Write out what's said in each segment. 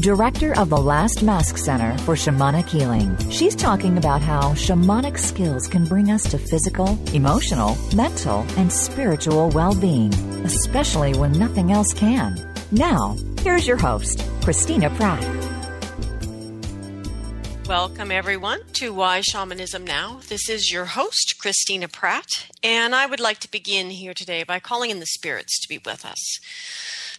director of the Last Mask Center for Shamanic Healing. She's talking about how shamanic skills can bring us to physical, emotional, mental, and spiritual well being, especially when nothing else can. Now, here's your host, Christina Pratt. Welcome, everyone, to Why Shamanism Now. This is your host, Christina Pratt, and I would like to begin here today by calling in the spirits to be with us.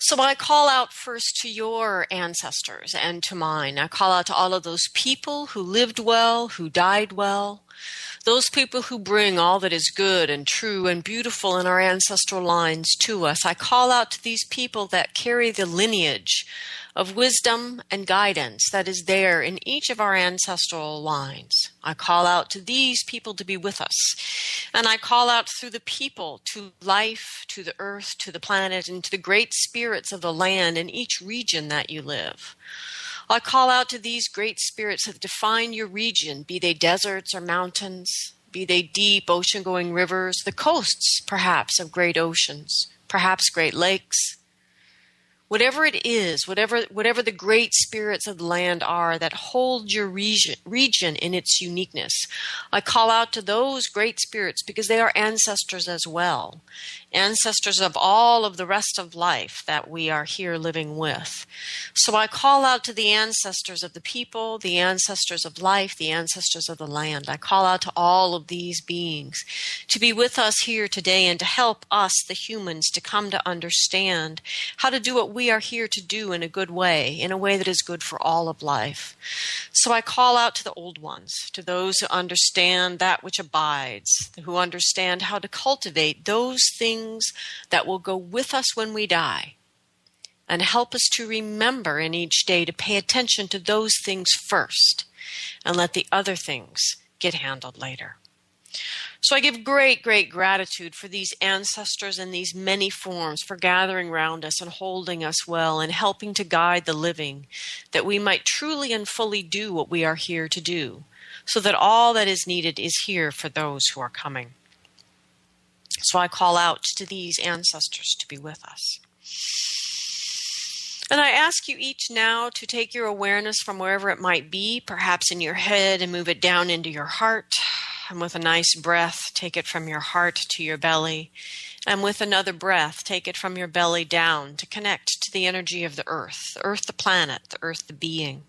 So I call out first to your ancestors and to mine. I call out to all of those people who lived well, who died well, those people who bring all that is good and true and beautiful in our ancestral lines to us. I call out to these people that carry the lineage of wisdom and guidance that is there in each of our ancestral lines. I call out to these people to be with us. And I call out through the people to life, to the earth, to the planet, and to the great spirits of the land in each region that you live. I call out to these great spirits that define your region, be they deserts or mountains, be they deep ocean going rivers, the coasts, perhaps, of great oceans, perhaps great lakes, whatever it is, whatever whatever the great spirits of the land are that hold your region, region in its uniqueness. I call out to those great spirits because they are ancestors as well, ancestors of all of the rest of life that we are here living with. So I call out to the ancestors of the people, the ancestors of life, the ancestors of the land. I call out to all of these beings to be with us here today and to help us, the humans, to come to understand how to do what we are here to do in a good way, in a way that is good for all of life. So I call out to the old ones, to those who understand that which abides, who understand how to cultivate those things that will go with us when we die and help us to remember in each day to pay attention to those things first and let the other things get handled later. So I give great, great gratitude for these ancestors in these many forms for gathering round us and holding us well and helping to guide the living, that we might truly and fully do what we are here to do, so that all that is needed is here for those who are coming. So I call out to these ancestors to be with us. And I ask you each now to take your awareness from wherever it might be, perhaps in your head, and move it down into your heart and with a nice breath, take it from your heart to your belly. And with another breath, take it from your belly down to connect to the energy of the earth, the earth, the planet, the earth, the being.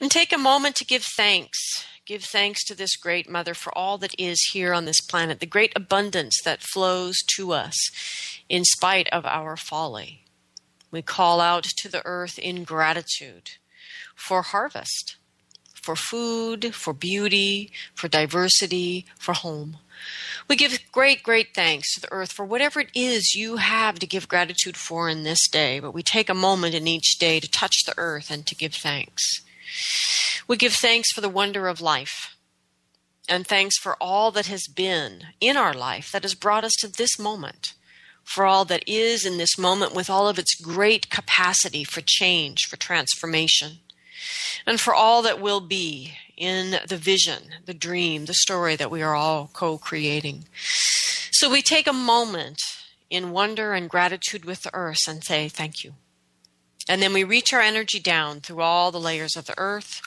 And take a moment to give thanks. Give thanks to this great mother for all that is here on this planet, the great abundance that flows to us in spite of our folly. We call out to the earth in gratitude for harvest for food, for beauty, for diversity, for home. We give great, great thanks to the earth for whatever it is you have to give gratitude for in this day, but we take a moment in each day to touch the earth and to give thanks. We give thanks for the wonder of life and thanks for all that has been in our life that has brought us to this moment, for all that is in this moment with all of its great capacity for change, for transformation and for all that will be in the vision, the dream, the story that we are all co creating. So we take a moment in wonder and gratitude with the earth and say, Thank you. And then we reach our energy down through all the layers of the earth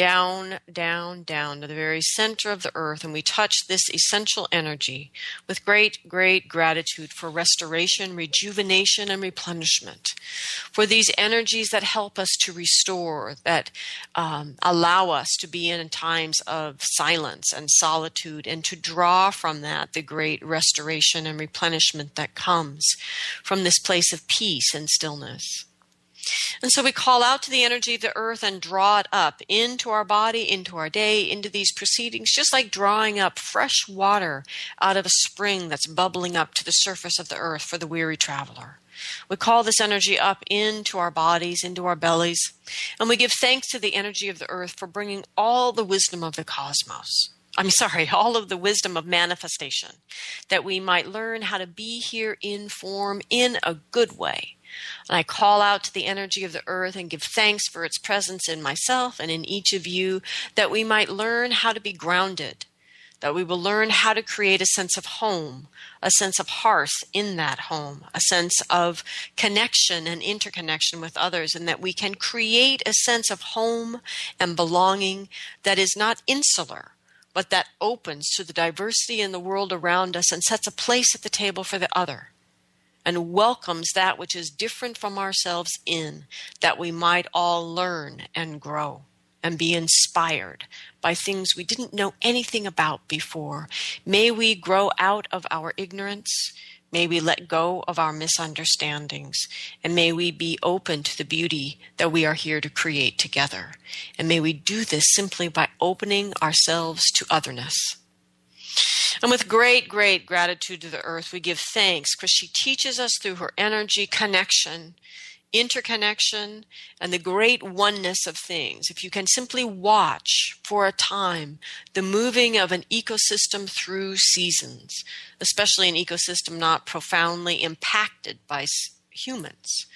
down, down, down to the very center of the earth, and we touch this essential energy with great, great gratitude for restoration, rejuvenation, and replenishment. For these energies that help us to restore, that um, allow us to be in times of silence and solitude, and to draw from that the great restoration and replenishment that comes from this place of peace and stillness. And so we call out to the energy of the earth and draw it up into our body, into our day, into these proceedings, just like drawing up fresh water out of a spring that's bubbling up to the surface of the earth for the weary traveler. We call this energy up into our bodies, into our bellies, and we give thanks to the energy of the earth for bringing all the wisdom of the cosmos. I'm sorry, all of the wisdom of manifestation, that we might learn how to be here in form in a good way. And I call out to the energy of the earth and give thanks for its presence in myself and in each of you, that we might learn how to be grounded, that we will learn how to create a sense of home, a sense of hearth in that home, a sense of connection and interconnection with others, and that we can create a sense of home and belonging that is not insular, but that opens to the diversity in the world around us and sets a place at the table for the other and welcomes that which is different from ourselves in, that we might all learn and grow and be inspired by things we didn't know anything about before. May we grow out of our ignorance. May we let go of our misunderstandings. And may we be open to the beauty that we are here to create together. And may we do this simply by opening ourselves to otherness. And with great, great gratitude to the earth, we give thanks because she teaches us through her energy connection interconnection and the great oneness of things. If you can simply watch for a time the moving of an ecosystem through seasons, especially an ecosystem not profoundly impacted by humans,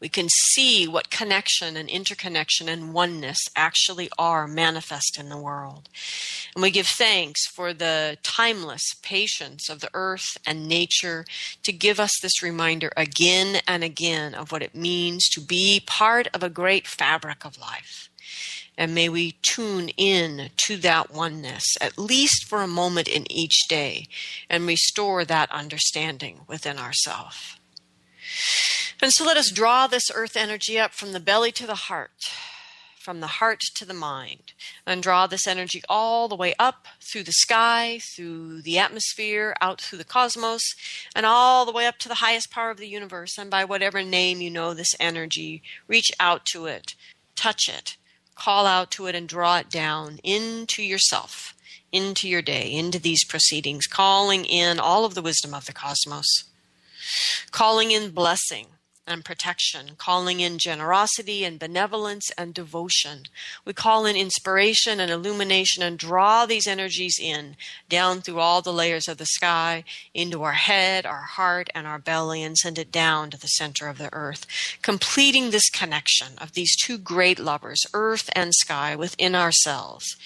we can see what connection and interconnection and oneness actually are manifest in the world. And we give thanks for the timeless patience of the earth and nature to give us this reminder again and again of what it means to be part of a great fabric of life. And may we tune in to that oneness, at least for a moment in each day, and restore that understanding within ourselves. And so let us draw this earth energy up from the belly to the heart, from the heart to the mind, and draw this energy all the way up through the sky, through the atmosphere, out through the cosmos, and all the way up to the highest power of the universe. And by whatever name you know this energy, reach out to it, touch it, call out to it, and draw it down into yourself, into your day, into these proceedings, calling in all of the wisdom of the cosmos, calling in blessing and protection, calling in generosity and benevolence and devotion. We call in inspiration and illumination and draw these energies in down through all the layers of the sky into our head, our heart, and our belly and send it down to the center of the earth, completing this connection of these two great lovers, earth and sky, within ourselves.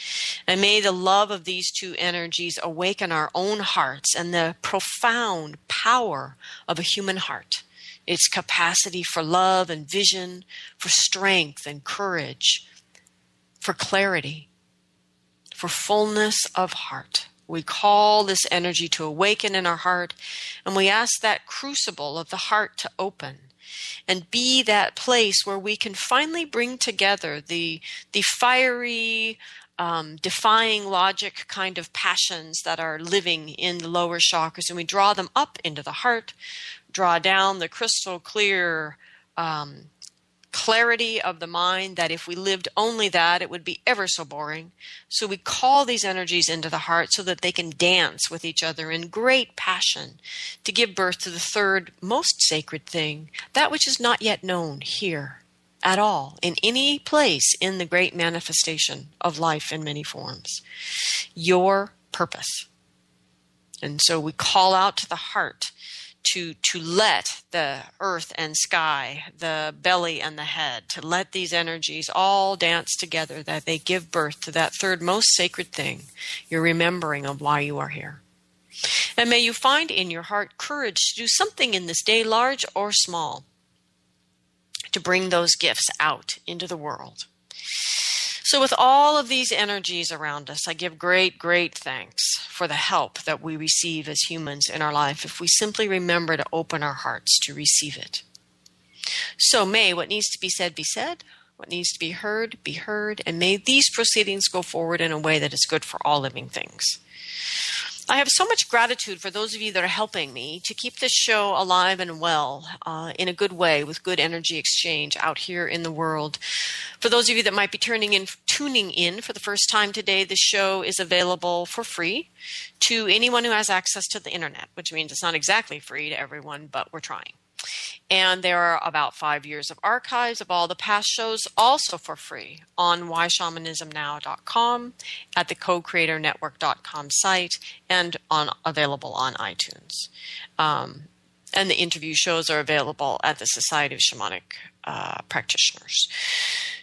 And may the love of these two energies awaken our own hearts and the profound power of a human heart its capacity for love and vision, for strength and courage, for clarity, for fullness of heart. We call this energy to awaken in our heart, and we ask that crucible of the heart to open and be that place where we can finally bring together the, the fiery, um, defying logic kind of passions that are living in the lower chakras, and we draw them up into the heart draw down the crystal clear um, clarity of the mind that if we lived only that, it would be ever so boring. So we call these energies into the heart so that they can dance with each other in great passion to give birth to the third most sacred thing, that which is not yet known here at all, in any place in the great manifestation of life in many forms. Your purpose. And so we call out to the heart to to let the earth and sky, the belly and the head, to let these energies all dance together that they give birth to that third most sacred thing, your remembering of why you are here. And may you find in your heart courage to do something in this day, large or small, to bring those gifts out into the world. So, with all of these energies around us, I give great, great thanks for the help that we receive as humans in our life if we simply remember to open our hearts to receive it. So, may what needs to be said be said, what needs to be heard be heard, and may these proceedings go forward in a way that is good for all living things. I have so much gratitude for those of you that are helping me to keep this show alive and well uh, in a good way with good energy exchange out here in the world. For those of you that might be turning in, tuning in for the first time today, this show is available for free to anyone who has access to the internet, which means it's not exactly free to everyone, but we're trying. And there are about five years of archives of all the past shows, also for free, on whyshamanismnow.com, at the co-creatornetwork.com site, and on available on iTunes. Um, and the interview shows are available at the Society of Shamanic uh, Practitioners.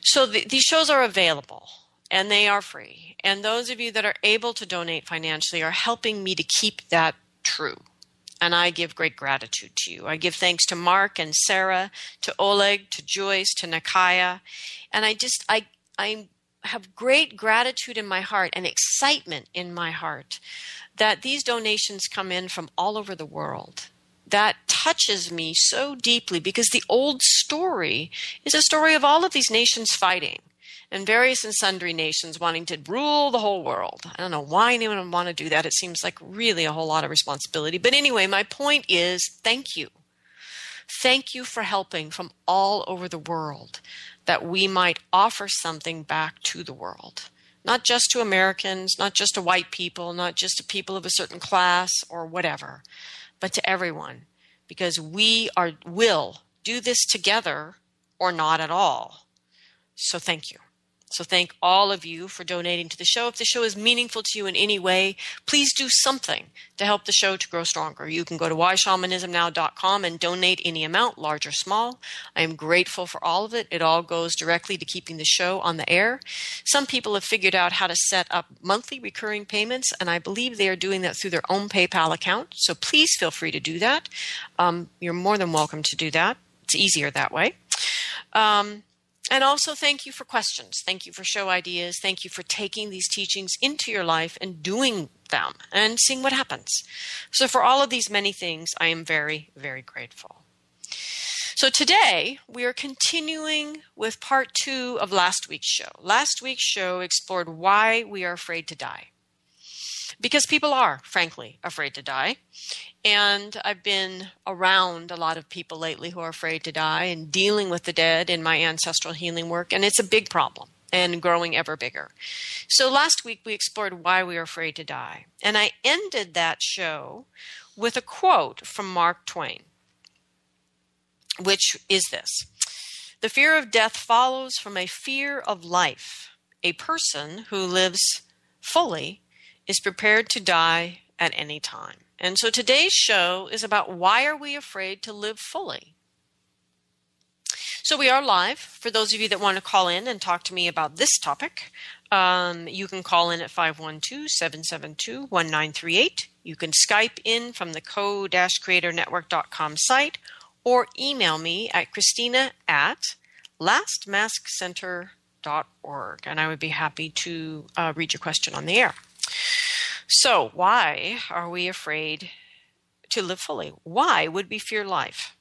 So the, these shows are available and they are free. And those of you that are able to donate financially are helping me to keep that true. And I give great gratitude to you. I give thanks to Mark and Sarah, to Oleg, to Joyce, to Nakaya. And I just, I, I have great gratitude in my heart and excitement in my heart that these donations come in from all over the world that touches me so deeply because the old story is a story of all of these nations fighting and various and sundry nations wanting to rule the whole world. I don't know why anyone would want to do that. It seems like really a whole lot of responsibility. But anyway, my point is thank you. Thank you for helping from all over the world that we might offer something back to the world. Not just to Americans, not just to white people, not just to people of a certain class or whatever, but to everyone. Because we are will do this together or not at all. So thank you. So thank all of you for donating to the show. If the show is meaningful to you in any way, please do something to help the show to grow stronger. You can go to whyshamanismnow.com and donate any amount, large or small. I am grateful for all of it. It all goes directly to keeping the show on the air. Some people have figured out how to set up monthly recurring payments, and I believe they are doing that through their own PayPal account. So please feel free to do that. Um, you're more than welcome to do that. It's easier that way. Um, and also, thank you for questions. Thank you for show ideas. Thank you for taking these teachings into your life and doing them and seeing what happens. So, for all of these many things, I am very, very grateful. So, today we are continuing with part two of last week's show. Last week's show explored why we are afraid to die because people are, frankly, afraid to die. And I've been around a lot of people lately who are afraid to die and dealing with the dead in my ancestral healing work, and it's a big problem and growing ever bigger. So last week we explored why we are afraid to die. And I ended that show with a quote from Mark Twain, which is this The fear of death follows from a fear of life. A person who lives fully is prepared to die at any time. And so today's show is about why are we afraid to live fully? So we are live. For those of you that want to call in and talk to me about this topic, um, you can call in at 512-772-1938. You can Skype in from the co-creatornetwork.com site or email me at christina at lastmaskcenter.org and I would be happy to uh, read your question on the air. So, why are we afraid to live fully? Why would we fear life?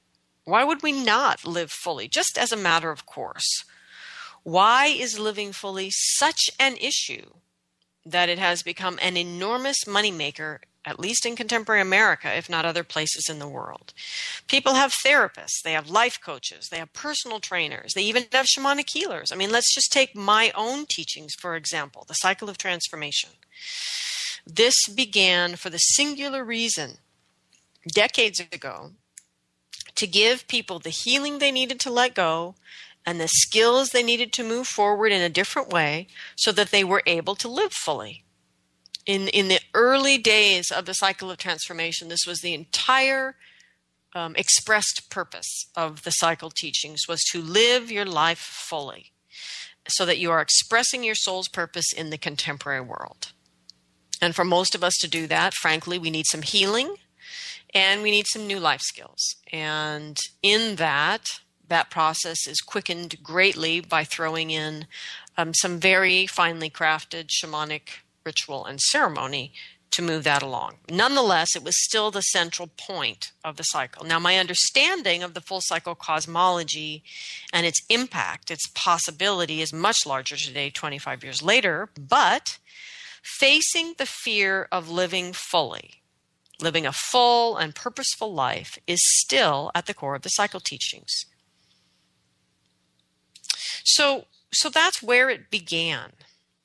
Why would we not live fully, just as a matter of course? Why is living fully such an issue that it has become an enormous moneymaker, at least in contemporary America, if not other places in the world? People have therapists, they have life coaches, they have personal trainers, they even have shamanic healers. I mean, let's just take my own teachings, for example, the cycle of transformation. This began for the singular reason decades ago to give people the healing they needed to let go and the skills they needed to move forward in a different way so that they were able to live fully. In, in the early days of the cycle of transformation, this was the entire um, expressed purpose of the cycle teachings was to live your life fully so that you are expressing your soul's purpose in the contemporary world. And for most of us to do that, frankly, we need some healing and we need some new life skills. And in that, that process is quickened greatly by throwing in um, some very finely crafted shamanic ritual and ceremony to move that along. Nonetheless, it was still the central point of the cycle. Now, my understanding of the full cycle cosmology and its impact, its possibility, is much larger today, 25 years later, but Facing the fear of living fully, living a full and purposeful life, is still at the core of the cycle teachings. So, so that's where it began.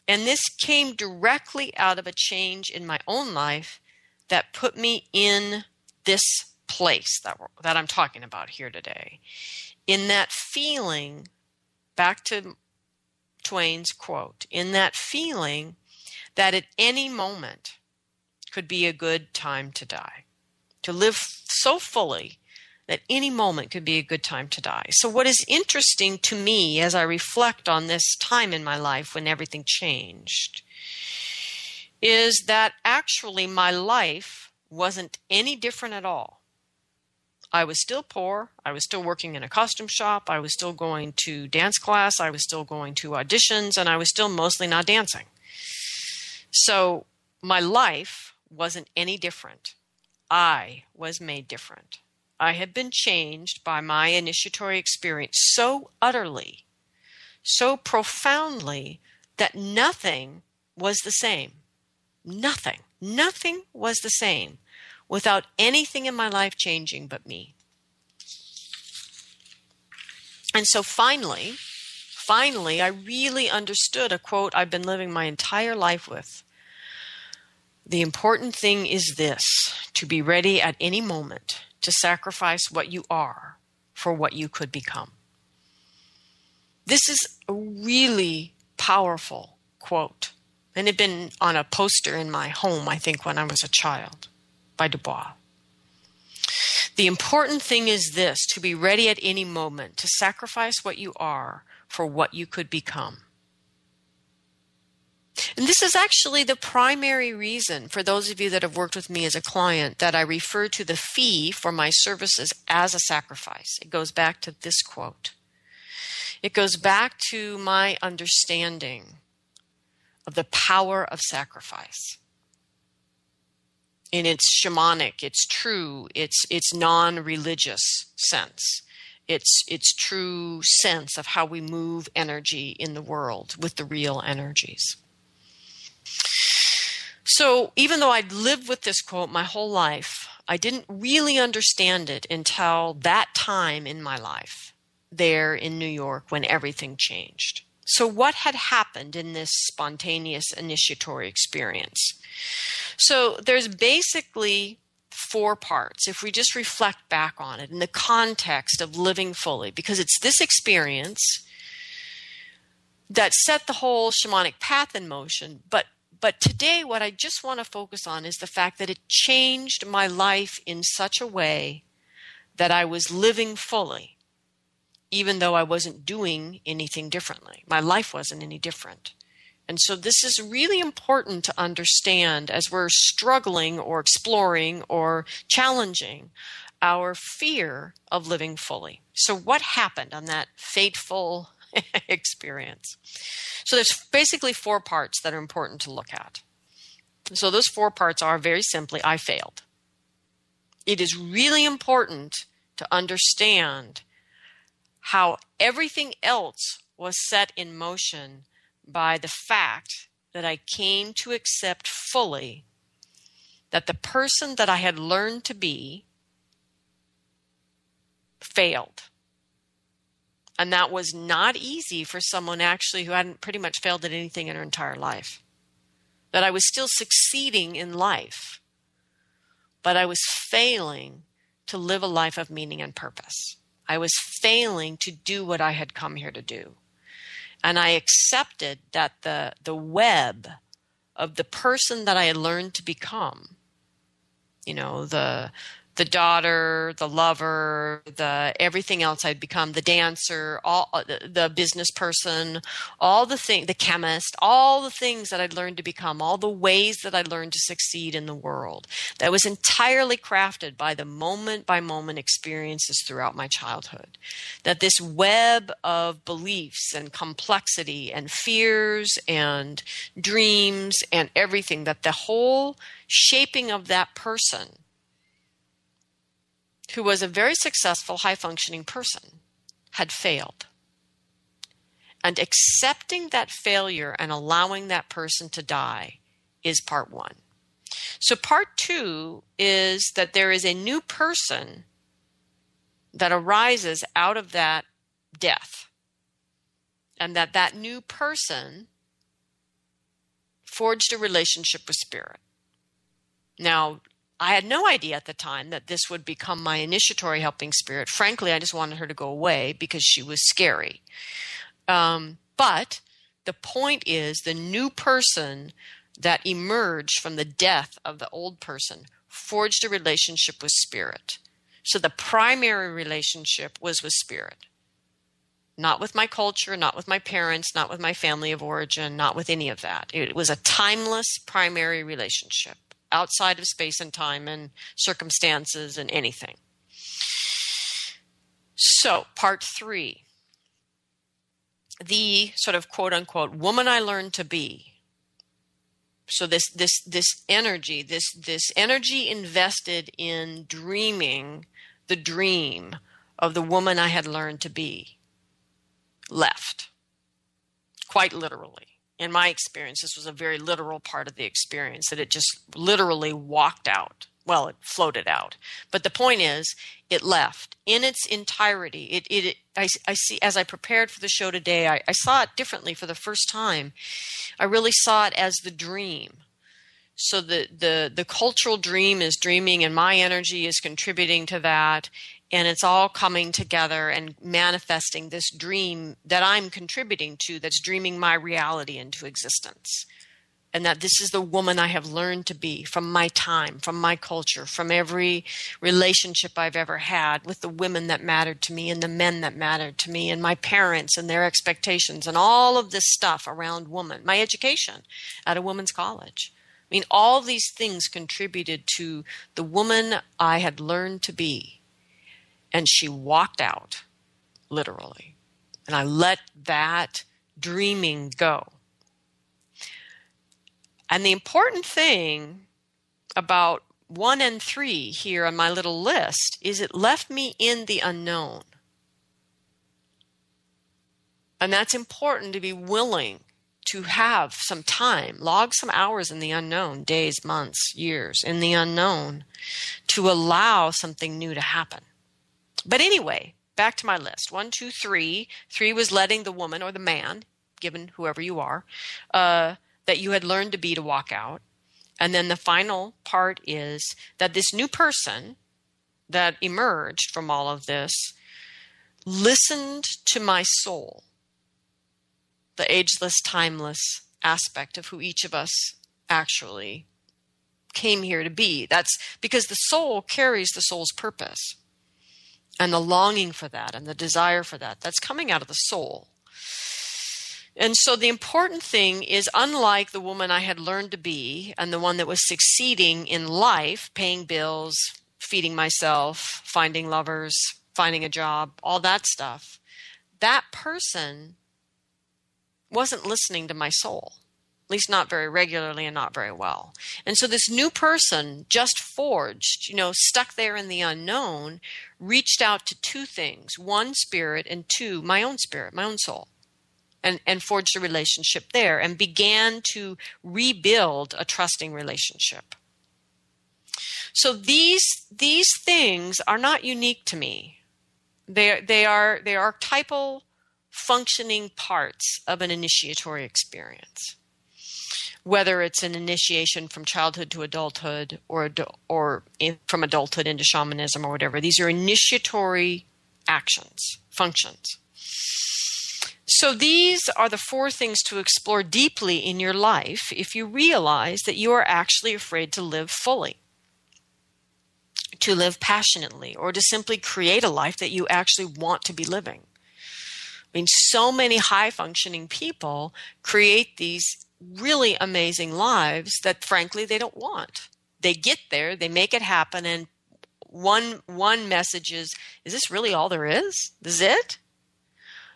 And this came directly out of a change in my own life that put me in this place that that I'm talking about here today. In that feeling, back to Twain's quote, in that feeling that at any moment could be a good time to die. To live so fully that any moment could be a good time to die. So, what is interesting to me as I reflect on this time in my life when everything changed is that actually my life wasn't any different at all. I was still poor. I was still working in a costume shop. I was still going to dance class. I was still going to auditions, and I was still mostly not dancing. So my life wasn't any different. I was made different. I had been changed by my initiatory experience so utterly, so profoundly, that nothing was the same. Nothing. Nothing was the same without anything in my life changing but me. And so finally, finally, I really understood a quote I've been living my entire life with. The important thing is this to be ready at any moment to sacrifice what you are for what you could become. This is a really powerful quote, and it had been on a poster in my home, I think, when I was a child by Du Bois. The important thing is this to be ready at any moment to sacrifice what you are for what you could become. And this is actually the primary reason for those of you that have worked with me as a client that I refer to the fee for my services as a sacrifice. It goes back to this quote. It goes back to my understanding of the power of sacrifice in its shamanic, its true, its its non-religious sense. Its its true sense of how we move energy in the world with the real energies. So even though I'd lived with this quote my whole life, I didn't really understand it until that time in my life there in New York when everything changed. So, what had happened in this spontaneous initiatory experience? So there's basically four parts if we just reflect back on it in the context of living fully, because it's this experience that set the whole shamanic path in motion. But but today, what I just want to focus on is the fact that it changed my life in such a way that I was living fully, even though I wasn't doing anything differently. My life wasn't any different. And so this is really important to understand as we're struggling or exploring or challenging our fear of living fully. So, what happened on that fateful experience? So, there's basically four parts that are important to look at. So, those four parts are very simply I failed. It is really important to understand how everything else was set in motion by the fact that I came to accept fully that the person that I had learned to be failed. And that was not easy for someone actually who hadn't pretty much failed at anything in her entire life. That I was still succeeding in life, but I was failing to live a life of meaning and purpose. I was failing to do what I had come here to do and I accepted that the the web of the person that I had learned to become, you know, the the daughter, the lover, the everything else I'd become, the dancer, all uh, the, the business person, all the thing, the chemist, all the things that I'd learned to become, all the ways that I learned to succeed in the world. That was entirely crafted by the moment by moment experiences throughout my childhood. That this web of beliefs and complexity and fears and dreams and everything that the whole shaping of that person who was a very successful, high functioning person, had failed. And accepting that failure and allowing that person to die is part one. So, part two is that there is a new person that arises out of that death. And that that new person forged a relationship with spirit. Now, I had no idea at the time that this would become my initiatory helping spirit. Frankly, I just wanted her to go away because she was scary. Um, but the point is, the new person that emerged from the death of the old person forged a relationship with spirit. So the primary relationship was with spirit. Not with my culture, not with my parents, not with my family of origin, not with any of that. It was a timeless primary relationship outside of space and time and circumstances and anything. So, part three the sort of quote unquote woman I learned to be. So this this this energy, this this energy invested in dreaming the dream of the woman I had learned to be left. Quite literally. In my experience, this was a very literal part of the experience that it just literally walked out. Well, it floated out. But the point is, it left in its entirety. It, it, I, I see, as I prepared for the show today, I, I saw it differently for the first time. I really saw it as the dream so the the the cultural dream is dreaming and my energy is contributing to that and it's all coming together and manifesting this dream that I'm contributing to that's dreaming my reality into existence. And that this is the woman I have learned to be from my time, from my culture, from every relationship I've ever had with the women that mattered to me and the men that mattered to me and my parents and their expectations and all of this stuff around woman, my education at a women's college. I mean, all these things contributed to the woman I had learned to be and she walked out, literally. And I let that dreaming go. And the important thing about one and three here on my little list is it left me in the unknown. And that's important to be willing to have some time, log some hours in the unknown, days, months, years, in the unknown, to allow something new to happen. But anyway, back to my list. One, two, three. Three was letting the woman or the man, given whoever you are, uh, that you had learned to be to walk out. And then the final part is that this new person that emerged from all of this listened to my soul, the ageless, timeless aspect of who each of us actually came here to be. That's because the soul carries the soul's purpose and the longing for that and the desire for that that's coming out of the soul. And so the important thing is unlike the woman i had learned to be and the one that was succeeding in life paying bills feeding myself finding lovers finding a job all that stuff that person wasn't listening to my soul least not very regularly and not very well. And so this new person, just forged, you know, stuck there in the unknown, reached out to two things one, spirit, and two, my own spirit, my own soul. And, and forged a relationship there and began to rebuild a trusting relationship. So these these things are not unique to me. They they are they are archetypal functioning parts of an initiatory experience whether it's an initiation from childhood to adulthood or or from adulthood into shamanism or whatever. These are initiatory actions, functions. So these are the four things to explore deeply in your life if you realize that you are actually afraid to live fully. To live passionately, or to simply create a life that you actually want to be living. I mean, so many high functioning people create these really amazing lives that frankly they don't want. They get there, they make it happen, and one one message is, is this really all there is? This is it?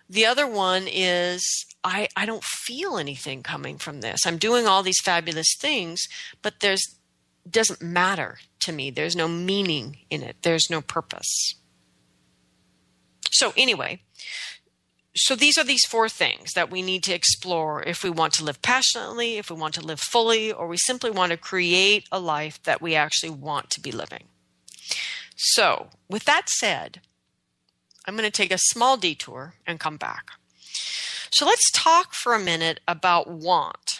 The other one is I, I don't feel anything coming from this. I'm doing all these fabulous things, but there's doesn't matter to me. There's no meaning in it. There's no purpose. So anyway, so these are these four things that we need to explore if we want to live passionately, if we want to live fully, or we simply want to create a life that we actually want to be living. So, with that said, I'm going to take a small detour and come back. So, let's talk for a minute about want.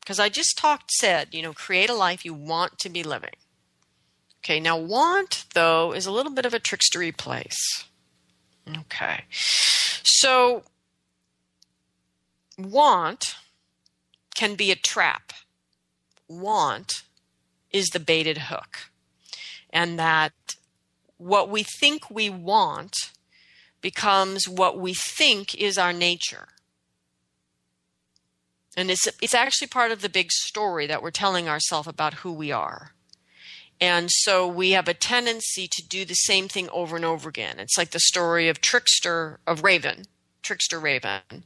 Because I just talked, said, you know, create a life you want to be living. Okay, now want, though, is a little bit of a trickstery place. Okay. So, want can be a trap. Want is the baited hook. And that what we think we want becomes what we think is our nature. And it's, it's actually part of the big story that we're telling ourselves about who we are. And so we have a tendency to do the same thing over and over again. It's like the story of trickster, of Raven, trickster Raven,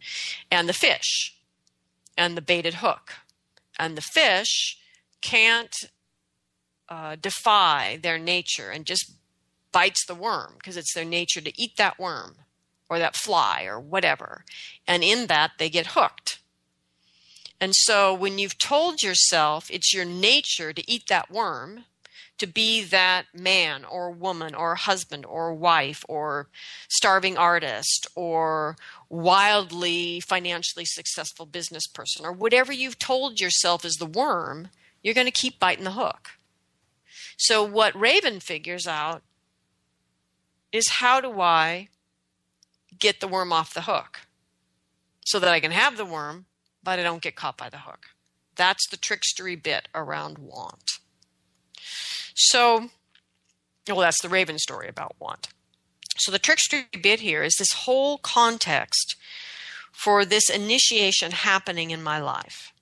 and the fish, and the baited hook. And the fish can't uh, defy their nature and just bites the worm because it's their nature to eat that worm or that fly or whatever. And in that, they get hooked. And so when you've told yourself it's your nature to eat that worm, to be that man or woman or husband or wife or starving artist or wildly financially successful business person or whatever you've told yourself is the worm, you're going to keep biting the hook. So, what Raven figures out is how do I get the worm off the hook so that I can have the worm, but I don't get caught by the hook? That's the trickstery bit around want. So, well, that's the Raven story about want. So, the trickster bit here is this whole context for this initiation happening in my life,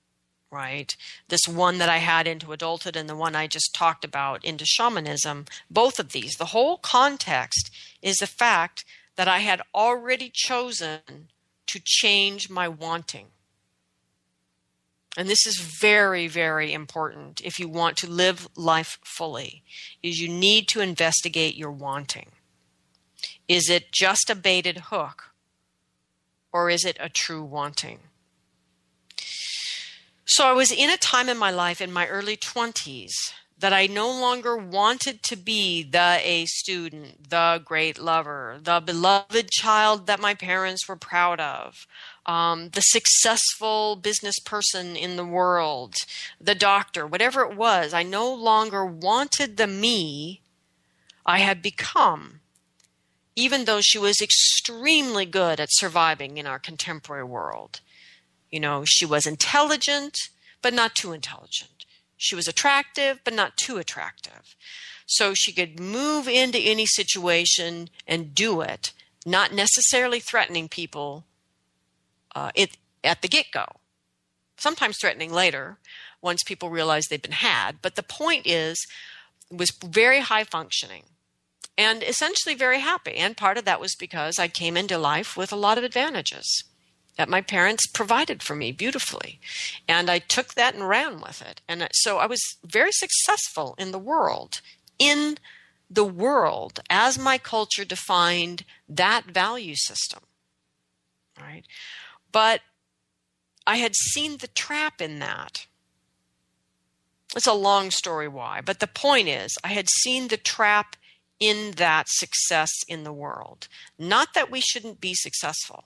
right? This one that I had into adulthood and the one I just talked about into shamanism, both of these, the whole context is the fact that I had already chosen to change my wanting and this is very very important if you want to live life fully is you need to investigate your wanting. Is it just a baited hook or is it a true wanting? So i was in a time in my life in my early 20s that I no longer wanted to be the A student, the great lover, the beloved child that my parents were proud of, um, the successful business person in the world, the doctor, whatever it was. I no longer wanted the me I had become, even though she was extremely good at surviving in our contemporary world. You know, she was intelligent, but not too intelligent she was attractive, but not too attractive. So she could move into any situation and do it, not necessarily threatening people uh, it, at the get go. Sometimes threatening later once people realize they've been had. But the point is, was very high functioning and essentially very happy. And part of that was because I came into life with a lot of advantages that my parents provided for me beautifully. And I took that and ran with it. And so I was very successful in the world, in the world as my culture defined that value system. Right? But I had seen the trap in that. It's a long story why, but the point is, I had seen the trap in that success in the world. Not that we shouldn't be successful,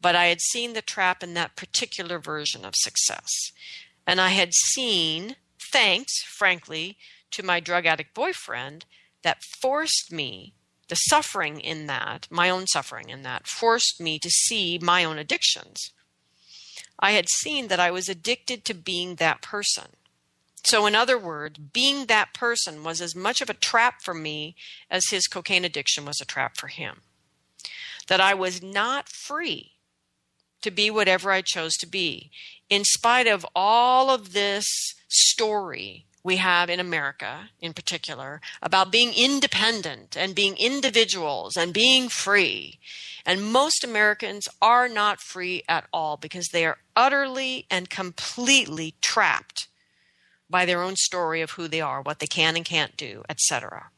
but I had seen the trap in that particular version of success. And I had seen, thanks, frankly, to my drug addict boyfriend, that forced me, the suffering in that, my own suffering in that, forced me to see my own addictions. I had seen that I was addicted to being that person. So, in other words, being that person was as much of a trap for me as his cocaine addiction was a trap for him. That I was not free to be whatever I chose to be. In spite of all of this story we have in America, in particular, about being independent and being individuals and being free. And most Americans are not free at all because they are utterly and completely trapped by their own story of who they are, what they can and can't do, etc.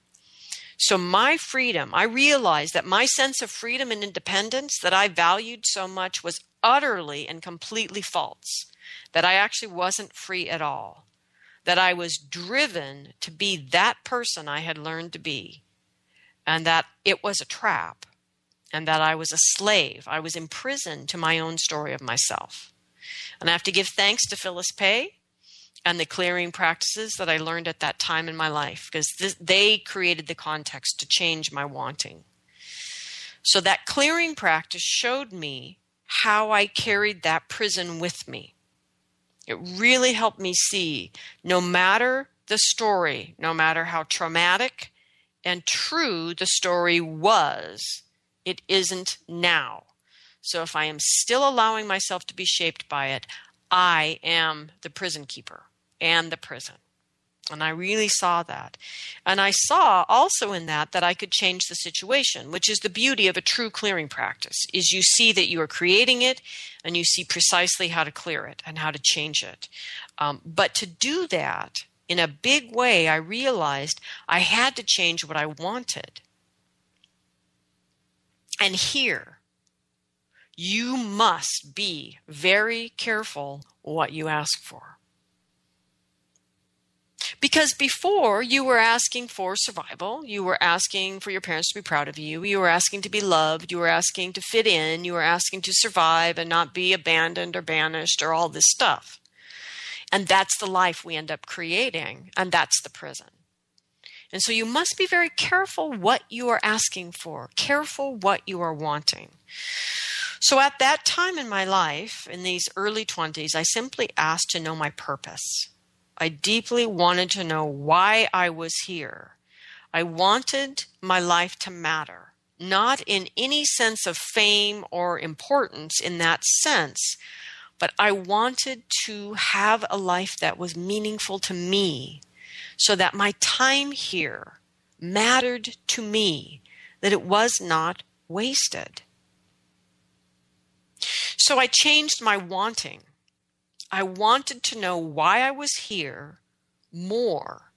So, my freedom, I realized that my sense of freedom and independence that I valued so much was utterly and completely false. That I actually wasn't free at all. That I was driven to be that person I had learned to be. And that it was a trap. And that I was a slave. I was imprisoned to my own story of myself. And I have to give thanks to Phyllis Pay and the clearing practices that I learned at that time in my life because they created the context to change my wanting. So that clearing practice showed me how I carried that prison with me. It really helped me see no matter the story, no matter how traumatic and true the story was, it isn't now. So if I am still allowing myself to be shaped by it, I am the prison keeper and the prison. And I really saw that. And I saw also in that that I could change the situation, which is the beauty of a true clearing practice, is you see that you are creating it and you see precisely how to clear it and how to change it. Um, but to do that in a big way, I realized I had to change what I wanted. And here, you must be very careful what you ask for. Because before you were asking for survival, you were asking for your parents to be proud of you, you were asking to be loved, you were asking to fit in, you were asking to survive and not be abandoned or banished or all this stuff. And that's the life we end up creating, and that's the prison. And so you must be very careful what you are asking for, careful what you are wanting. So at that time in my life, in these early 20s, I simply asked to know my purpose. I deeply wanted to know why I was here. I wanted my life to matter, not in any sense of fame or importance in that sense, but I wanted to have a life that was meaningful to me so that my time here mattered to me, that it was not wasted. So I changed my wanting I wanted to know why I was here more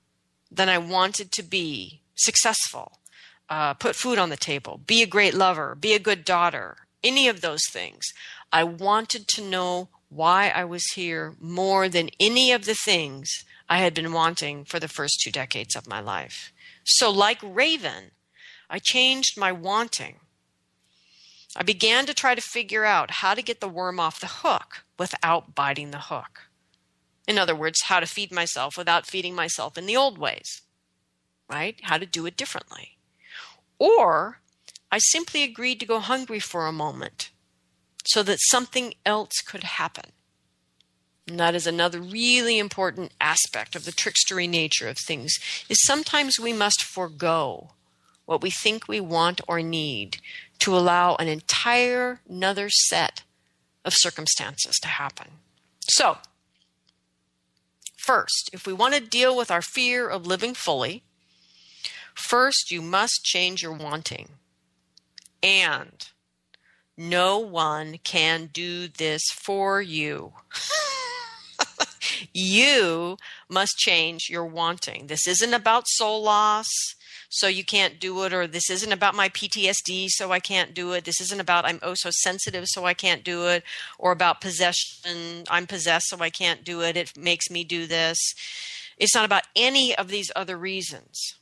than I wanted to be successful, uh, put food on the table, be a great lover, be a good daughter, any of those things. I wanted to know why I was here more than any of the things I had been wanting for the first two decades of my life. So, like Raven, I changed my wanting. I began to try to figure out how to get the worm off the hook without biting the hook. In other words, how to feed myself without feeding myself in the old ways, right? How to do it differently. Or I simply agreed to go hungry for a moment so that something else could happen. And that is another really important aspect of the trickstery nature of things is sometimes we must forego what we think we want or need to allow an entire another set of circumstances to happen. So, first, if we want to deal with our fear of living fully, first you must change your wanting. And no one can do this for you. you must change your wanting. This isn't about soul loss so you can't do it, or this isn't about my PTSD, so I can't do it. This isn't about I'm oh so sensitive, so I can't do it, or about possession, I'm possessed, so I can't do it. It makes me do this. It's not about any of these other reasons.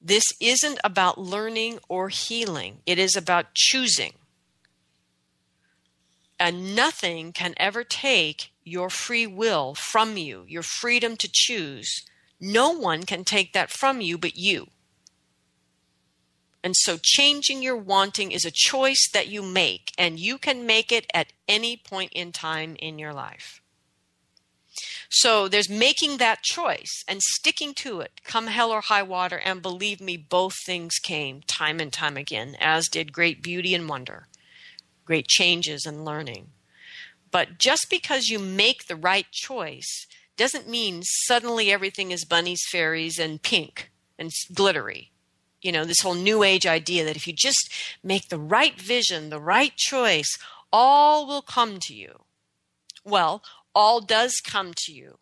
This isn't about learning or healing, it is about choosing. And nothing can ever take your free will from you, your freedom to choose, no one can take that from you but you. And so changing your wanting is a choice that you make, and you can make it at any point in time in your life. So there's making that choice and sticking to it, come hell or high water. And believe me, both things came time and time again, as did great beauty and wonder, great changes and learning. But just because you make the right choice doesn't mean suddenly everything is bunnies, fairies, and pink and glittery. You know, this whole new age idea that if you just make the right vision, the right choice, all will come to you. Well, all does come to you.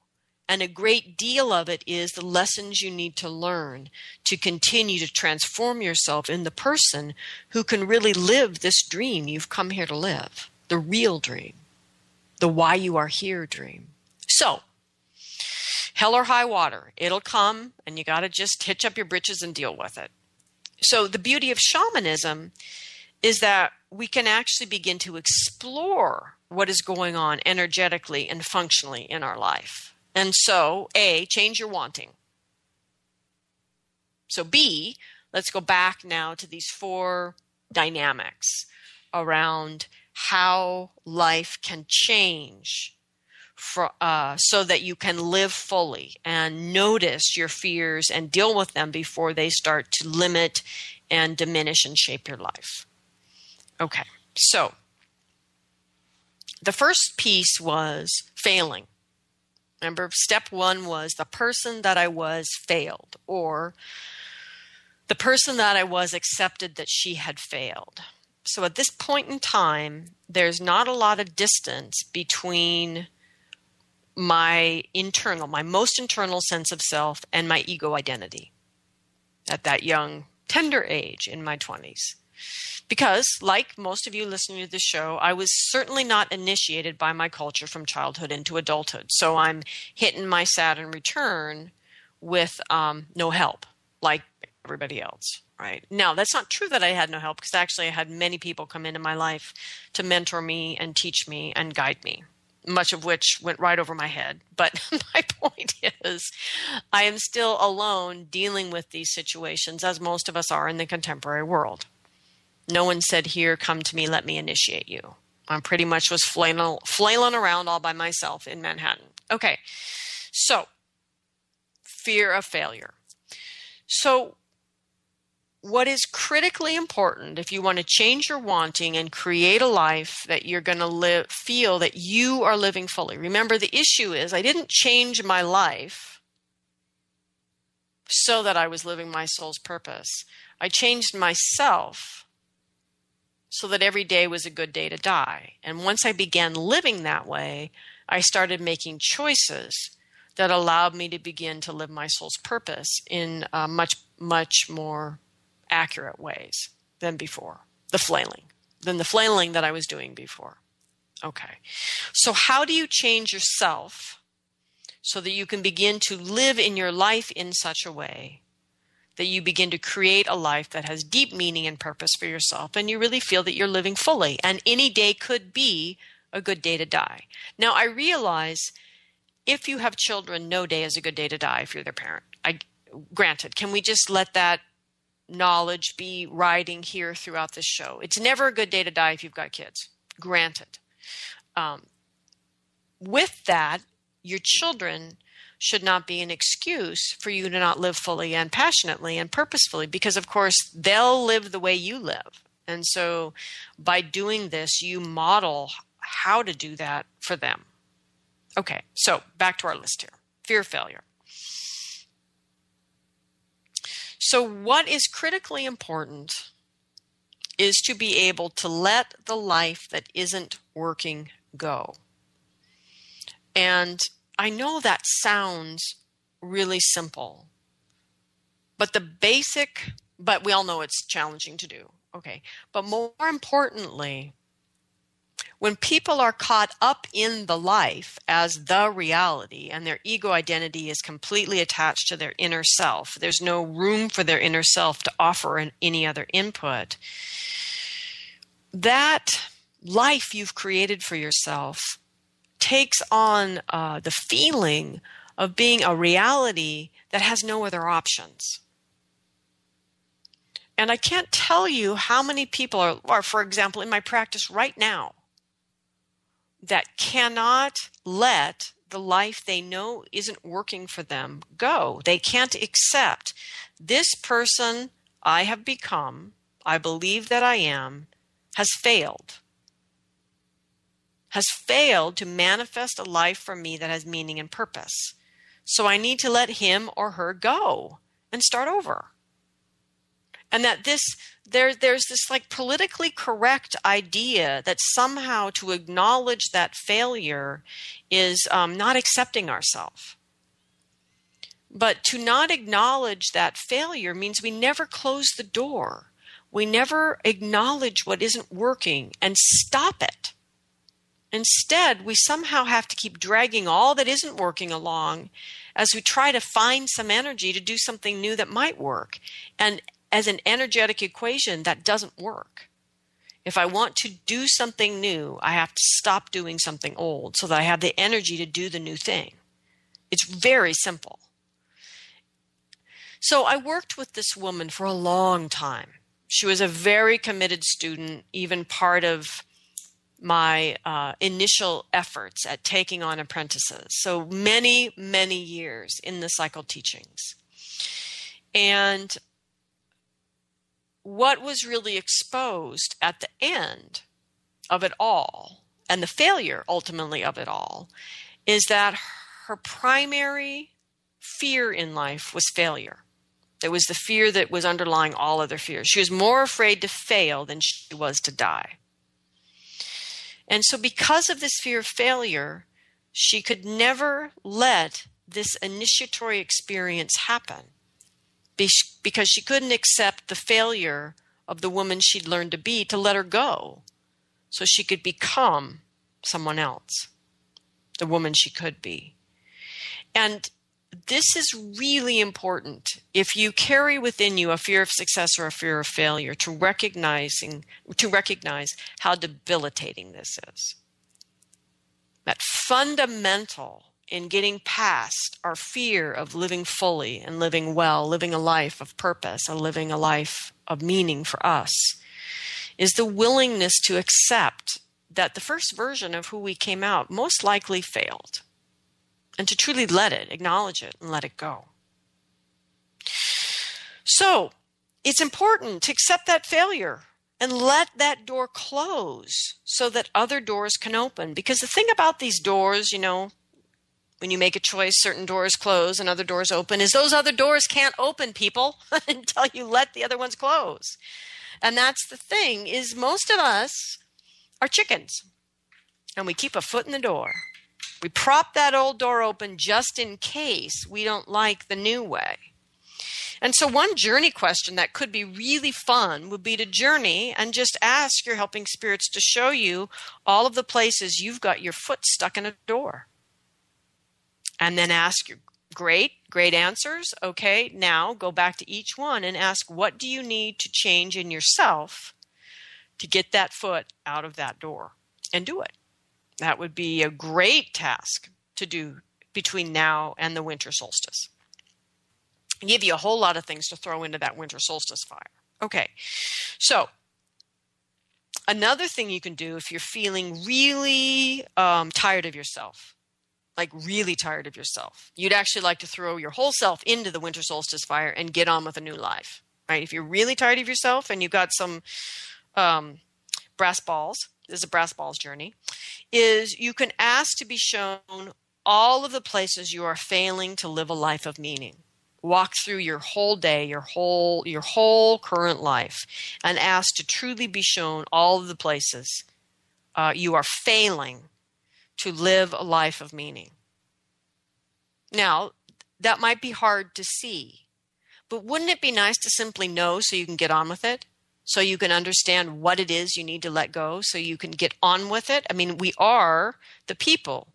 And a great deal of it is the lessons you need to learn to continue to transform yourself in the person who can really live this dream you've come here to live, the real dream, the why you are here dream. So, hell or high water, it'll come and you got to just hitch up your britches and deal with it. So, the beauty of shamanism is that we can actually begin to explore what is going on energetically and functionally in our life. And so, A, change your wanting. So, B, let's go back now to these four dynamics around how life can change for, uh, so that you can live fully and notice your fears and deal with them before they start to limit and diminish and shape your life. Okay, so the first piece was failing. Remember, step one was the person that I was failed, or the person that I was accepted that she had failed. So at this point in time, there's not a lot of distance between my internal, my most internal sense of self and my ego identity at that young, tender age in my 20s. Because, like most of you listening to this show, I was certainly not initiated by my culture from childhood into adulthood. So I'm hitting my Saturn return with um, no help, like everybody else. Right. Now, that's not true that I had no help because actually I had many people come into my life to mentor me and teach me and guide me, much of which went right over my head. But my point is, I am still alone dealing with these situations, as most of us are in the contemporary world. No one said, Here, come to me, let me initiate you. I pretty much was flailing, flailing around all by myself in Manhattan. Okay, so fear of failure. So, what is critically important if you want to change your wanting and create a life that you're going to live feel that you are living fully. Remember the issue is i didn't change my life so that i was living my soul's purpose. I changed myself so that every day was a good day to die. And once i began living that way i started making choices that allowed me to begin to live my soul's purpose in a much much more accurate ways than before, the flailing, than the flailing that I was doing before. Okay. So, how do you change yourself so that you can begin to live in your life in such a way that you begin to create a life that has deep meaning and purpose for yourself and you really feel that you're living fully? And any day could be a good day to die. Now, I realize if you have children, no day is a good day to die if you're their parent. I granted, can we just let that knowledge be riding here throughout this show. It's never a good day to die if you've got kids, granted. Um, with that, your children should not be an excuse for you to not live fully and passionately and purposefully because, of course, they'll live the way you live. And so by doing this, you model how to do that for them. Okay, so back to our list here fear failure. So, what is critically important is to be able to let the life that isn't working go. And I know that sounds really simple, but the basic, but we all know it's challenging to do. Okay. But more importantly, when people are caught up in the life as the reality and their ego identity is completely attached to their inner self, there's no room for their inner self to offer an, any other input. That life you've created for yourself takes on uh, the feeling of being a reality that has no other options. And I can't tell you how many people are, are, for example, in my practice right now, that cannot let the life they know isn't working for them go. They can't accept this person I have become, I believe that I am, has failed. Has failed to manifest a life for me that has meaning and purpose. So I need to let him or her go and start over. And that this there there's this like politically correct idea that somehow to acknowledge that failure is um, not accepting ourselves but to not acknowledge that failure means we never close the door. We never acknowledge what isn't working and stop it. Instead we somehow have to keep dragging all that isn't working along as we try to find some energy to do something new that might work. And as an energetic equation that doesn't work. If I want to do something new, I have to stop doing something old so that I have the energy to do the new thing. It's very simple. So I worked with this woman for a long time. She was a very committed student, even part of my uh, initial efforts at taking on apprentices. So many, many years in the cycle teachings. And what was really exposed at the end of it all, and the failure ultimately of it all, is that her primary fear in life was failure. It was the fear that was underlying all other fears. She was more afraid to fail than she was to die. And so, because of this fear of failure, she could never let this initiatory experience happen because she couldn't accept the failure of the woman she'd learned to be to let her go so she could become someone else, the woman she could be. And this is really important if you carry within you a fear of success or a fear of failure to recognizing to recognize how debilitating this is that fundamental in getting past our fear of living fully and living well living a life of purpose and living a life of meaning for us is the willingness to accept that the first version of who we came out most likely failed and to truly let it, acknowledge it, and let it go. So it's important to accept that failure and let that door close so that other doors can open. Because the thing about these doors, you know, when you make a choice, certain doors close and other doors open, is those other doors can't open, people, until you let the other ones close. And that's the thing is most of us are chickens and we keep a foot in the door. We prop that old door open just in case we don't like the new way. And so, one journey question that could be really fun would be to journey and just ask your helping spirits to show you all of the places you've got your foot stuck in a door. And then ask your great, great answers. Okay, now go back to each one and ask what do you need to change in yourself to get that foot out of that door and do it. That would be a great task to do between now and the winter solstice. give you a whole lot of things to throw into that winter solstice fire. Okay, so another thing you can do if you're feeling really um, tired of yourself, like really tired of yourself, you'd actually like to throw your whole self into the winter solstice fire and get on with a new life, right? If you're really tired of yourself and you've got some um, brass balls, this is a brass balls journey, is you can ask to be shown all of the places you are failing to live a life of meaning. Walk through your whole day, your whole your whole current life, and ask to truly be shown all of the places uh, you are failing to live a life of meaning. Now, that might be hard to see, but wouldn't it be nice to simply know so you can get on with it? so you can understand what it is you need to let go so you can get on with it. I mean, we are the people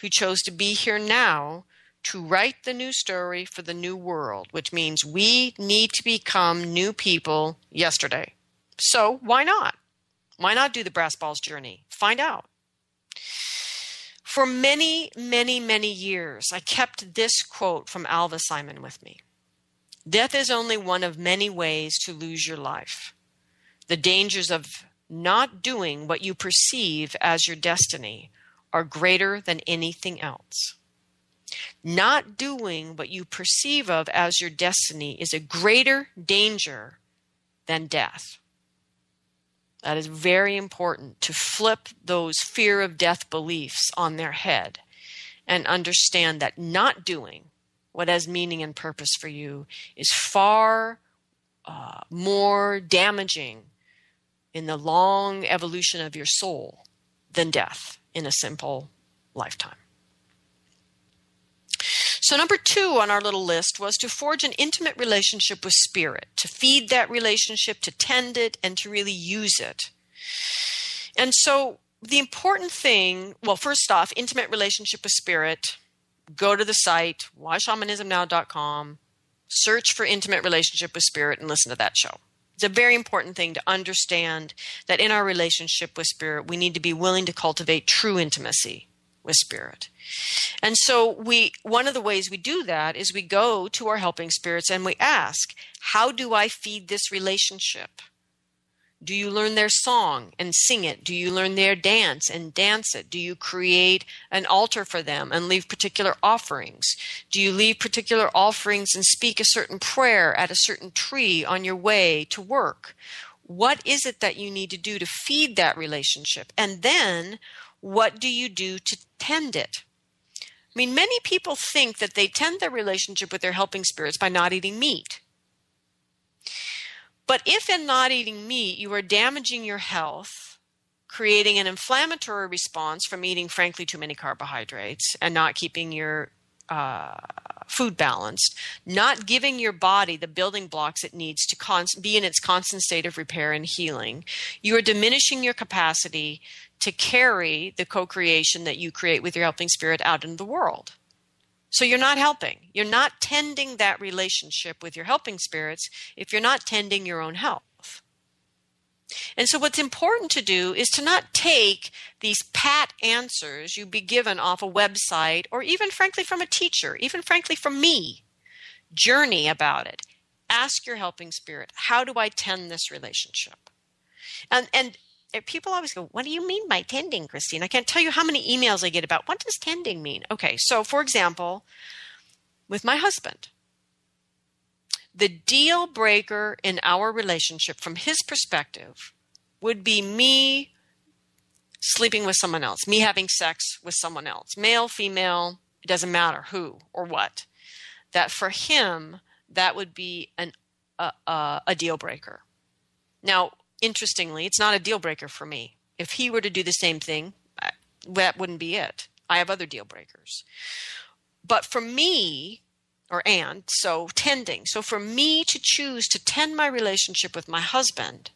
who chose to be here now to write the new story for the new world, which means we need to become new people yesterday. So why not? Why not do the brass balls journey? Find out. For many, many, many years, I kept this quote from Alva Simon with me Death is only one of many ways to lose your life the dangers of not doing what you perceive as your destiny are greater than anything else. Not doing what you perceive of as your destiny is a greater danger than death. That is very important to flip those fear of death beliefs on their head and understand that not doing what has meaning and purpose for you is far uh, more damaging in the long evolution of your soul than death in a simple lifetime. So, number two on our little list was to forge an intimate relationship with spirit, to feed that relationship, to tend it, and to really use it. And so, the important thing well, first off, intimate relationship with spirit, go to the site, whyshamanismnow.com, search for intimate relationship with spirit, and listen to that show. It's a very important thing to understand that in our relationship with spirit, we need to be willing to cultivate true intimacy with spirit. And so we one of the ways we do that is we go to our helping spirits and we ask, how do I feed this relationship? Do you learn their song and sing it? Do you learn their dance and dance it? Do you create an altar for them and leave particular offerings? Do you leave particular offerings and speak a certain prayer at a certain tree on your way to work? What is it that you need to do to feed that relationship? And then what do you do to tend it? I mean, many people think that they tend their relationship with their helping spirits by not eating meat. But if in not eating meat you are damaging your health, creating an inflammatory response from eating, frankly, too many carbohydrates and not keeping your uh, food balanced, not giving your body the building blocks it needs to con- be in its constant state of repair and healing, you are diminishing your capacity to carry the co creation that you create with your helping spirit out in the world. So you're not helping. You're not tending that relationship with your helping spirits if you're not tending your own health. And so what's important to do is to not take these pat answers you'd be given off a website or even frankly from a teacher, even frankly from me. Journey about it. Ask your helping spirit, how do I tend this relationship? And and people always go, What do you mean by tending, Christine? I can't tell you how many emails I get about what does tending mean? Okay, so for example, with my husband, the deal breaker in our relationship from his perspective would be me sleeping with someone else, me having sex with someone else, male, female, it doesn't matter who or what. That for him, that would be an, a, deal breaker. Now, interestingly, it's not a deal breaker for me. If he were to do the same thing, that wouldn't be it. I have other deal breakers. But for me, or and, so tending, so for me to choose to tend my relationship with my husband,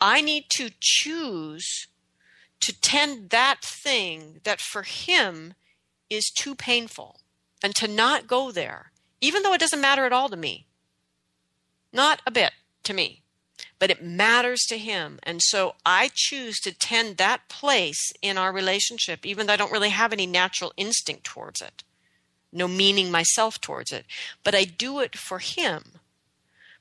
I need to choose to tend that thing that for him is too painful and to not go there, even though it doesn't matter at all to me. Not a bit to me but it matters to him. And so I choose to tend that place in our relationship, even though I don't really have any natural instinct towards it, no meaning myself towards it. But I do it for him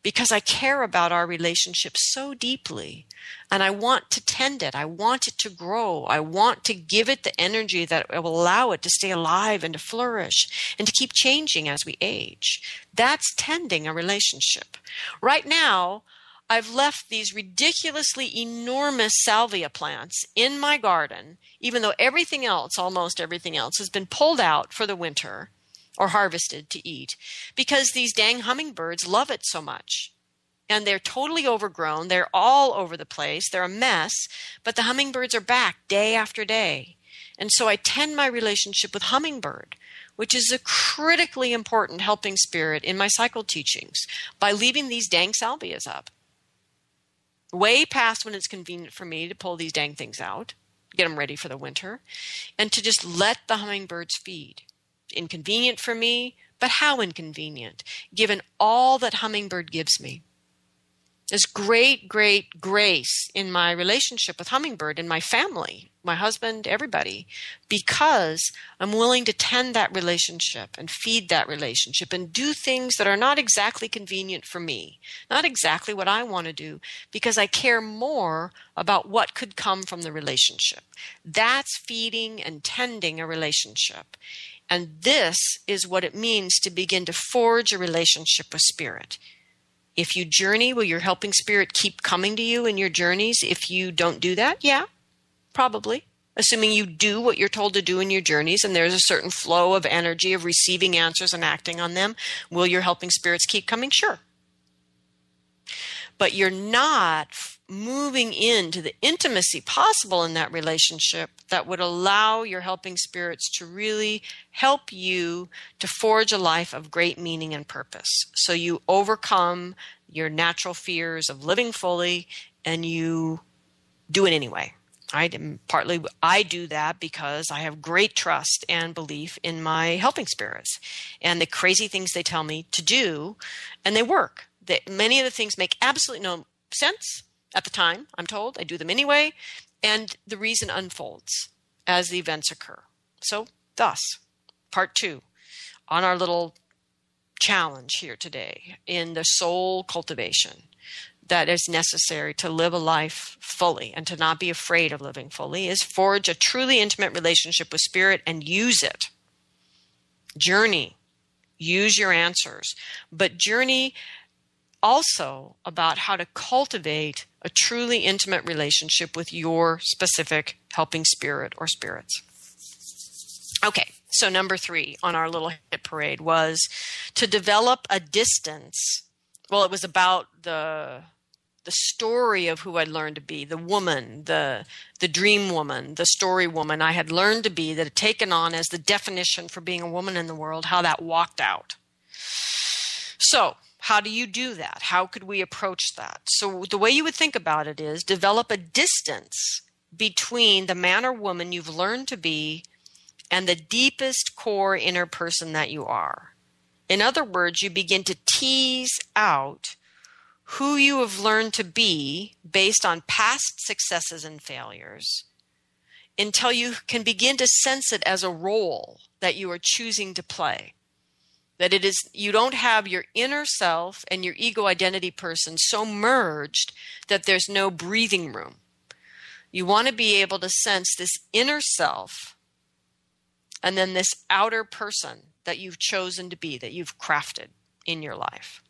because I care about our relationship so deeply and I want to tend it. I want it to grow. I want to give it the energy that will allow it to stay alive and to flourish and to keep changing as we age. That's tending a relationship. Right now, I've left these ridiculously enormous salvia plants in my garden, even though everything else, almost everything else, has been pulled out for the winter or harvested to eat because these dang hummingbirds love it so much. And they're totally overgrown. They're all over the place. They're a mess, but the hummingbirds are back day after day. And so I tend my relationship with hummingbird, which is a critically important helping spirit in my cycle teachings, by leaving these dang salvias up way past when it's convenient for me to pull these dang things out, get them ready for the winter, and to just let the hummingbirds feed. Inconvenient for me, but how inconvenient, given all that hummingbird gives me. There's great, great grace in my relationship with Hummingbird and my family, my husband, everybody, because I'm willing to tend that relationship and feed that relationship and do things that are not exactly convenient for me, not exactly what I want to do, because I care more about what could come from the relationship. That's feeding and tending a relationship. And this is what it means to begin to forge a relationship with spirit. If you journey, will your helping spirit keep coming to you in your journeys if you don't do that? Yeah, probably. Assuming you do what you're told to do in your journeys and there's a certain flow of energy of receiving answers and acting on them, will your helping spirits keep coming? Sure. But you're not moving into the intimacy possible in that relationship that would allow your helping spirits to really help you to forge a life of great meaning and purpose. So you overcome your natural fears of living fully and you do it anyway. Right? And partly I do that because I have great trust and belief in my helping spirits and the crazy things they tell me to do, and they work That many of the things make absolutely no sense at the time, I'm told. I do them anyway. And the reason unfolds as the events occur. So, thus, part two on our little challenge here today in the soul cultivation that is necessary to live a life fully and to not be afraid of living fully is forge a truly intimate relationship with spirit and use it. Journey, use your answers, but journey also about how to cultivate a truly intimate relationship with your specific helping spirit or spirits. Okay, so number three on our little hit parade was to develop a distance. Well, it was about the the story of who I'd learned to be, the woman, the the dream woman, the story woman I had learned to be that had taken on as the definition for being a woman in the world, how that walked out. So, how do you do that? How could we approach that? So, the way you would think about it is develop a distance between the man or woman you've learned to be and the deepest core inner person that you are. In other words, you begin to tease out who you have learned to be based on past successes and failures until you can begin to sense it as a role that you are choosing to play. That it is, you don't have your inner self and your ego identity person so merged that there's no breathing room. You want to be able to sense this inner self and then this outer person that you've chosen to be, that you've crafted in your life.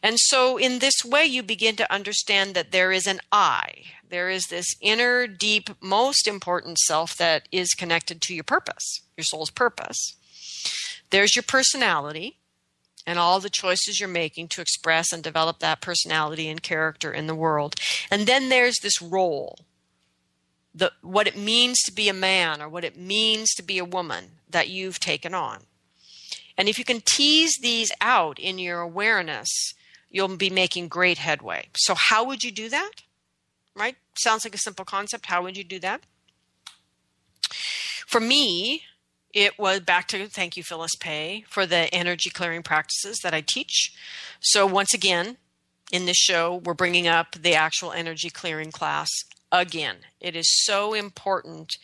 And so, in this way, you begin to understand that there is an I. There is this inner, deep, most important self that is connected to your purpose, your soul's purpose. There's your personality and all the choices you're making to express and develop that personality and character in the world. And then there's this role the what it means to be a man or what it means to be a woman that you've taken on. And if you can tease these out in your awareness, you'll be making great headway. So how would you do that? Right? Sounds like a simple concept. How would you do that? For me, it was back to thank you, Phyllis Pay, for the energy clearing practices that I teach. So, once again, in this show, we're bringing up the actual energy clearing class again. It is so important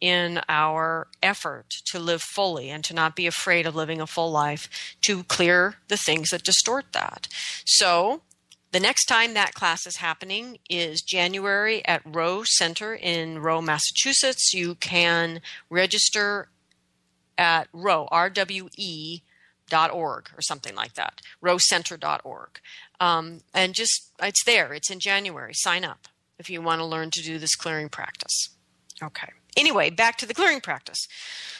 in our effort to live fully and to not be afraid of living a full life to clear the things that distort that. So, the next time that class is happening is January at Rowe Center in Rowe, Massachusetts. You can register at Rowe, R-W-E dot org or something like that, rowecenter.org. Um, and just, it's there. It's in January. Sign up if you want to learn to do this clearing practice. Okay. Anyway, back to the clearing practice.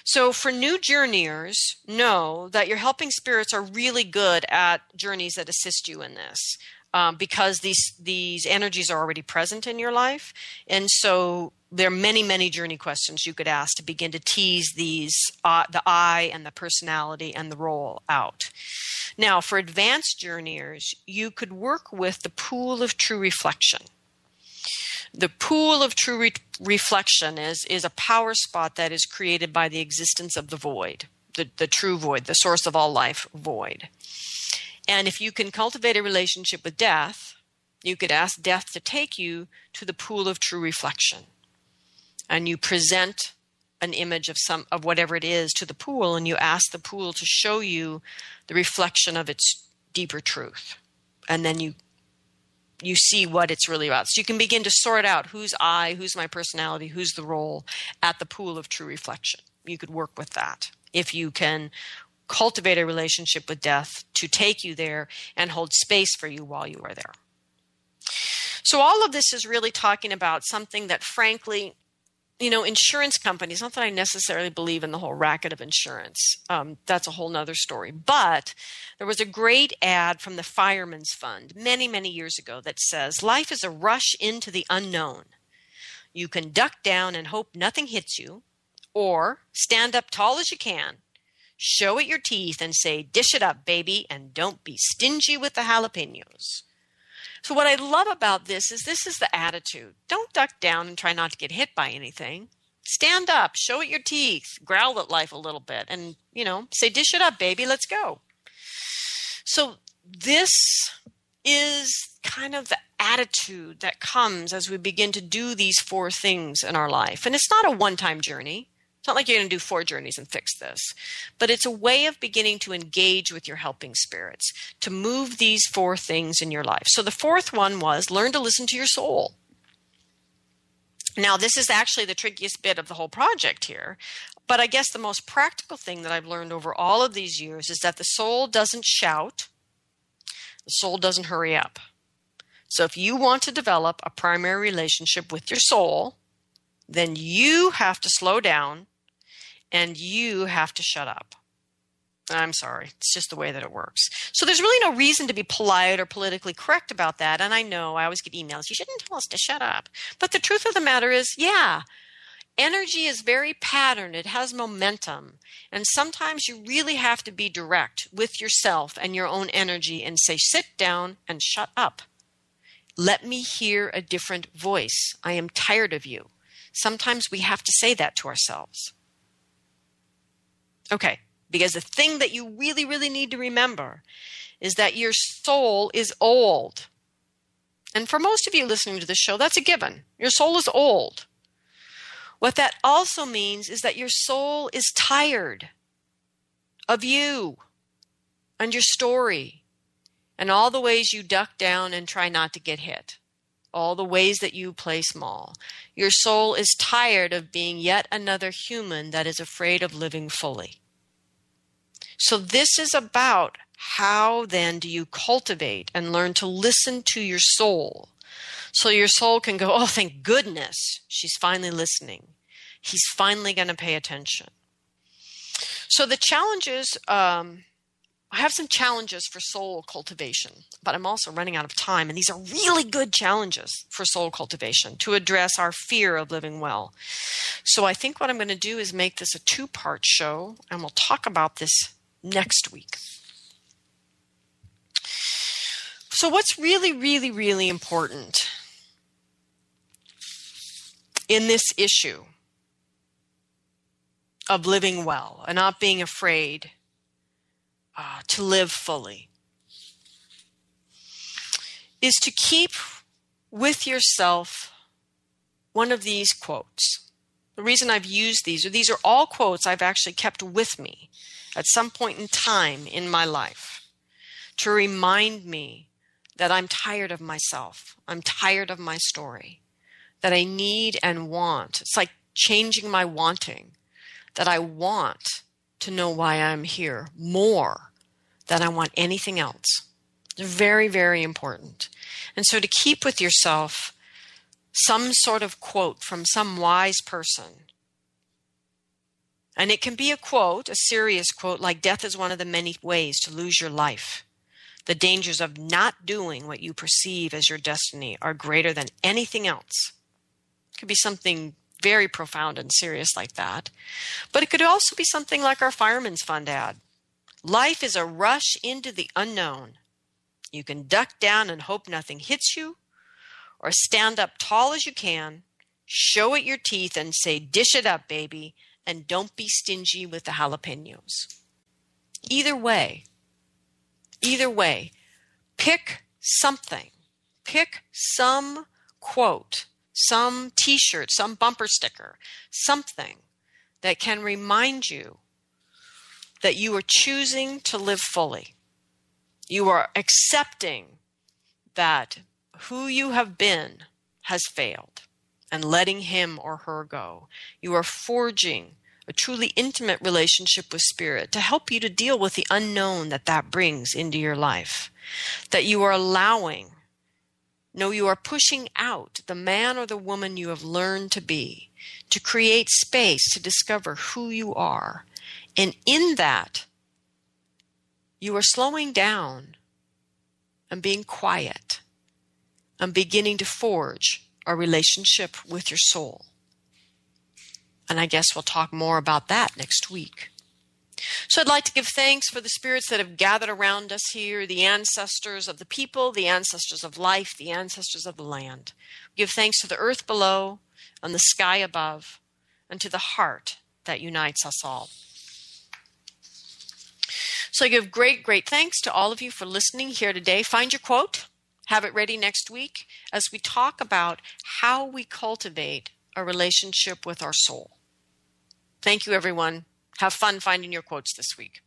So, for new journeyers, know that your helping spirits are really good at journeys that assist you in this. Um, because these these energies are already present in your life, and so there are many many journey questions you could ask to begin to tease these uh, the I and the personality and the role out. Now, for advanced journeyers, you could work with the pool of true reflection. The pool of true re- reflection is is a power spot that is created by the existence of the void the, the true void the source of all life void. And if you can cultivate a relationship with death you could ask death to take you to the pool of true reflection and you present an image of some of whatever it is to the pool and you ask the pool to show you the reflection of its deeper truth and then you you see what it's really about. So you can begin to sort out who's I, who's my personality, who's the role at the pool of true reflection. You could work with that if you can cultivate a relationship with death to take you there and hold space for you while you are there. So, all of this is really talking about something that, frankly, you know, insurance companies, not that I necessarily believe in the whole racket of insurance. Um, that's a whole nother story. But there was a great ad from the Fireman's Fund many, many years ago that says life is a rush into the unknown. You can duck down and hope nothing hits you, or stand up tall as you can, show it your teeth, and say, Dish it up, baby, and don't be stingy with the jalapenos. So, what I love about this is this is the attitude. Don't duck down and try not to get hit by anything. Stand up, show it your teeth, growl at life a little bit, and, you know, say, dish it up, baby, let's go. So, this is kind of the attitude that comes as we begin to do these four things in our life. And it's not a one time journey. It's not like you're going to do four journeys and fix this, but it's a way of beginning to engage with your helping spirits to move these four things in your life. So the fourth one was learn to listen to your soul. Now, this is actually the trickiest bit of the whole project here. But I guess the most practical thing that I've learned over all of these years is that the soul doesn't shout, the soul doesn't hurry up. So if you want to develop a primary relationship with your soul, then you have to slow down and you have to shut up. I'm sorry. It's just the way that it works. So there's really no reason to be polite or politically correct about that. And I know I always get emails, you shouldn't tell us to shut up. But the truth of the matter is, yeah, energy is very patterned, it has momentum. And sometimes you really have to be direct with yourself and your own energy and say, sit down and shut up. Let me hear a different voice. I am tired of you. Sometimes we have to say that to ourselves. Okay, because the thing that you really, really need to remember is that your soul is old. And for most of you listening to this show, that's a given. Your soul is old. What that also means is that your soul is tired of you and your story and all the ways you duck down and try not to get hit, all the ways that you play small. Your soul is tired of being yet another human that is afraid of living fully. So, this is about how then do you cultivate and learn to listen to your soul so your soul can go, oh, thank goodness she's finally listening. He's finally going to pay attention. So, the challenges. Um, I have some challenges for soul cultivation, but I'm also running out of time. And these are really good challenges for soul cultivation to address our fear of living well. So I think what I'm going to do is make this a two part show, and we'll talk about this next week. So, what's really, really, really important in this issue of living well and not being afraid uh, to live fully is to keep with yourself one of these quotes. The reason I've used these, or these are all quotes I've actually kept with me at some point in time in my life to remind me that I'm tired of myself. I'm tired of my story. That I need and want. It's like changing my wanting. That I want to know why I'm here more than I want anything else. It's very, very important. And so to keep with yourself some sort of quote from some wise person and it can be a quote, a serious quote, like death is one of the many ways to lose your life. The dangers of not doing what you perceive as your destiny are greater than anything else. It could be something very profound and serious like that. But it could also be something like our Fireman's Fund ad. Life is a rush into the unknown. You can duck down and hope nothing hits you, or stand up tall as you can, show it your teeth, and say, Dish it up, baby, and don't be stingy with the jalapenos. Either way, either way, pick something. Pick some quote, some t shirt, some bumper sticker, something that can remind you that you are choosing to live fully. You are accepting that who you have been has failed and letting him or her go. You are forging a truly intimate relationship with spirit to help you to deal with the unknown that that brings into your life. That you are allowing, no, you are pushing out the man or the woman you have learned to be to create space to discover who you are. And in that, you are slowing down and being quiet and beginning to forge a relationship with your soul. And I guess we'll talk more about that next week. So I'd like to give thanks for the spirits that have gathered around us here, the ancestors of the people, the ancestors of life, the ancestors of the land. Give thanks to the earth below and the sky above, and to the heart that unites us all. So I give great, great thanks to all of you for listening here today. Find your quote have it ready next week as we talk about how we cultivate a relationship with our soul. Thank you, everyone. Have fun finding your quotes this week.